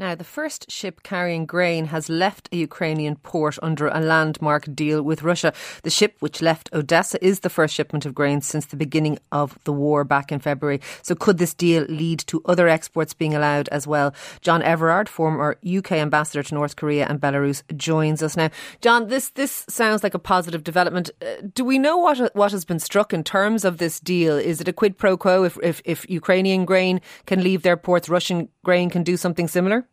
Now, the first ship carrying grain has left a Ukrainian port under a landmark deal with Russia. The ship, which left Odessa, is the first shipment of grain since the beginning of the war back in February. So, could this deal lead to other exports being allowed as well? John Everard, former UK ambassador to North Korea and Belarus, joins us now. John, this this sounds like a positive development. Uh, do we know what what has been struck in terms of this deal? Is it a quid pro quo? If if, if Ukrainian grain can leave their ports, Russian grain can do something similar?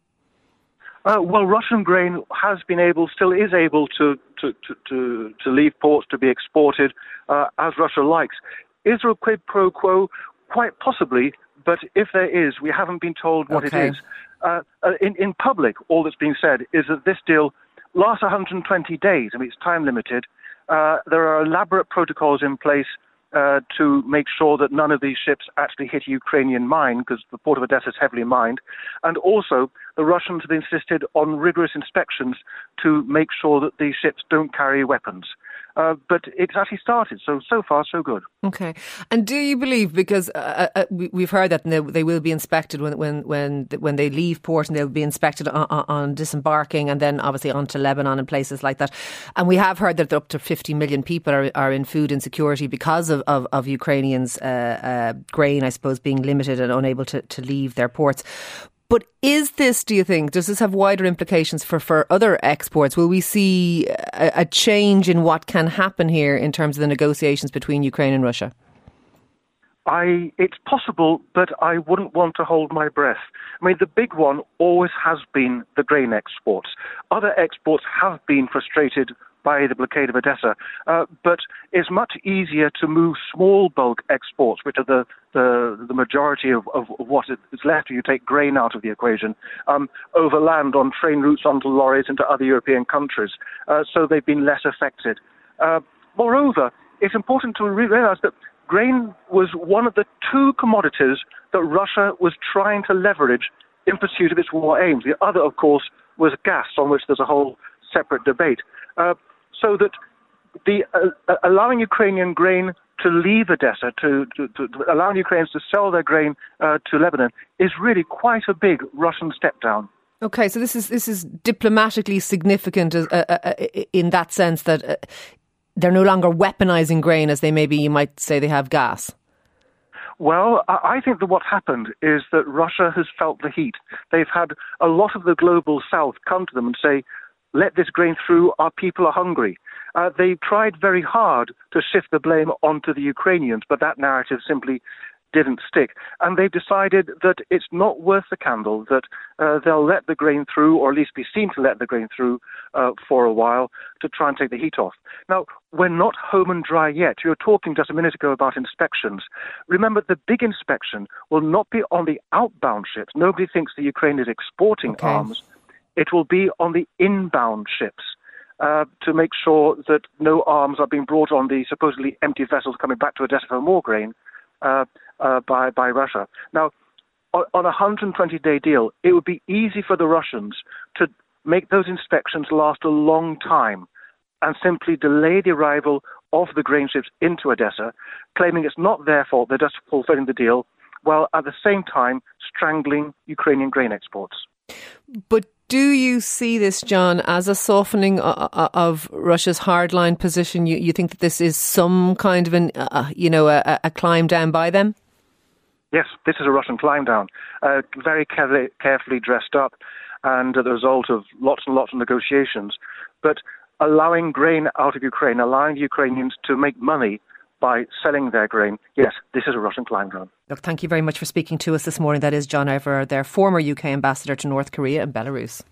Uh, well, Russian grain has been able, still is able to to to to, to leave ports to be exported uh, as Russia likes. Is there a quid pro quo? Quite possibly, but if there is, we haven't been told what okay. it is. Uh, uh, in in public, all that's being said is that this deal lasts 120 days. I mean, it's time limited. Uh, there are elaborate protocols in place uh, to make sure that none of these ships actually hit a Ukrainian mine because the port of Odessa is heavily mined. And also, the Russians have insisted on rigorous inspections to make sure that these ships don't carry weapons. Uh, but it's actually started. So so far so good. Okay. And do you believe because uh, uh, uh we've heard that they, will be inspected when when when when they leave port and they'll be inspected on, on, disembarking and then obviously onto Lebanon and places like that. And we have heard that up to 50 million people are, are in food insecurity because of of, of Ukrainians' uh, uh, grain, I suppose, being limited and unable to, to leave their ports. But is this, do you think, does this have wider implications for, for other exports? Will we see a, a change in what can happen here in terms of the negotiations between Ukraine and Russia? I, it's possible, but I wouldn't want to hold my breath. I mean, the big one always has been the grain exports. Other exports have been frustrated by the blockade of Odessa. Uh, but it's much easier to move small bulk exports, which are the, the, the majority of, of, what is left you take grain out of the equation, um, over land on train routes onto lorries into other European countries. Uh, so they've been less affected. Uh, moreover, it's important to realize that grain was one of the two commodities that Russia was trying to leverage in pursuit of its war aims. The other, of course, was gas, on which there's a whole separate debate. Uh, so that the uh, uh, allowing Ukrainian grain to leave Odessa, to, to, to, allowing Ukrainians to sell their grain uh, to Lebanon, is really quite a big Russian step down. Okay, so this is this is diplomatically significant uh, uh, uh in that sense that they're no longer weaponizing grain as they maybe you might say they have gas. Well, I think that what happened is that Russia has felt the heat. They've had a lot of the global south come to them and say, let this grain through, our people are hungry. Uh, they tried very hard to shift the blame onto the Ukrainians, but that narrative simply didn't stick. And they've decided that it's not worth the candle, that uh, they'll let the grain through, or at least be seen to let the grain through uh, for a while to try and take the heat off. Now, we're not home and dry yet. You were talking just a minute ago about inspections. Remember, the big inspection will not be on the outbound ships. Nobody thinks the Ukraine is exporting okay. arms it will be on the inbound ships uh, to make sure that no arms are being brought on the supposedly empty vessels coming back to Odessa for more grain uh, uh, by, by Russia. Now, on a 120 day deal, it would be easy for the Russians to make those inspections last a long time and simply delay the arrival of the grain ships into Odessa, claiming it's not their fault, they're just fulfilling the deal, while at the same time strangling Ukrainian grain exports. But do you see this, John, as a softening of Russia's hardline position? You, you think that this is some kind of an, uh, you know, a, a, climb down by them? Yes, this is a Russian climb down, uh, very carefully, carefully dressed up, and the result of lots and lots of negotiations. But allowing grain out of Ukraine, allowing the Ukrainians to make money by selling their grain, yes, this is a Russian climb down. Look, thank you very much for speaking to us this morning. That is John Everard, their former UK ambassador to North Korea and Belarus.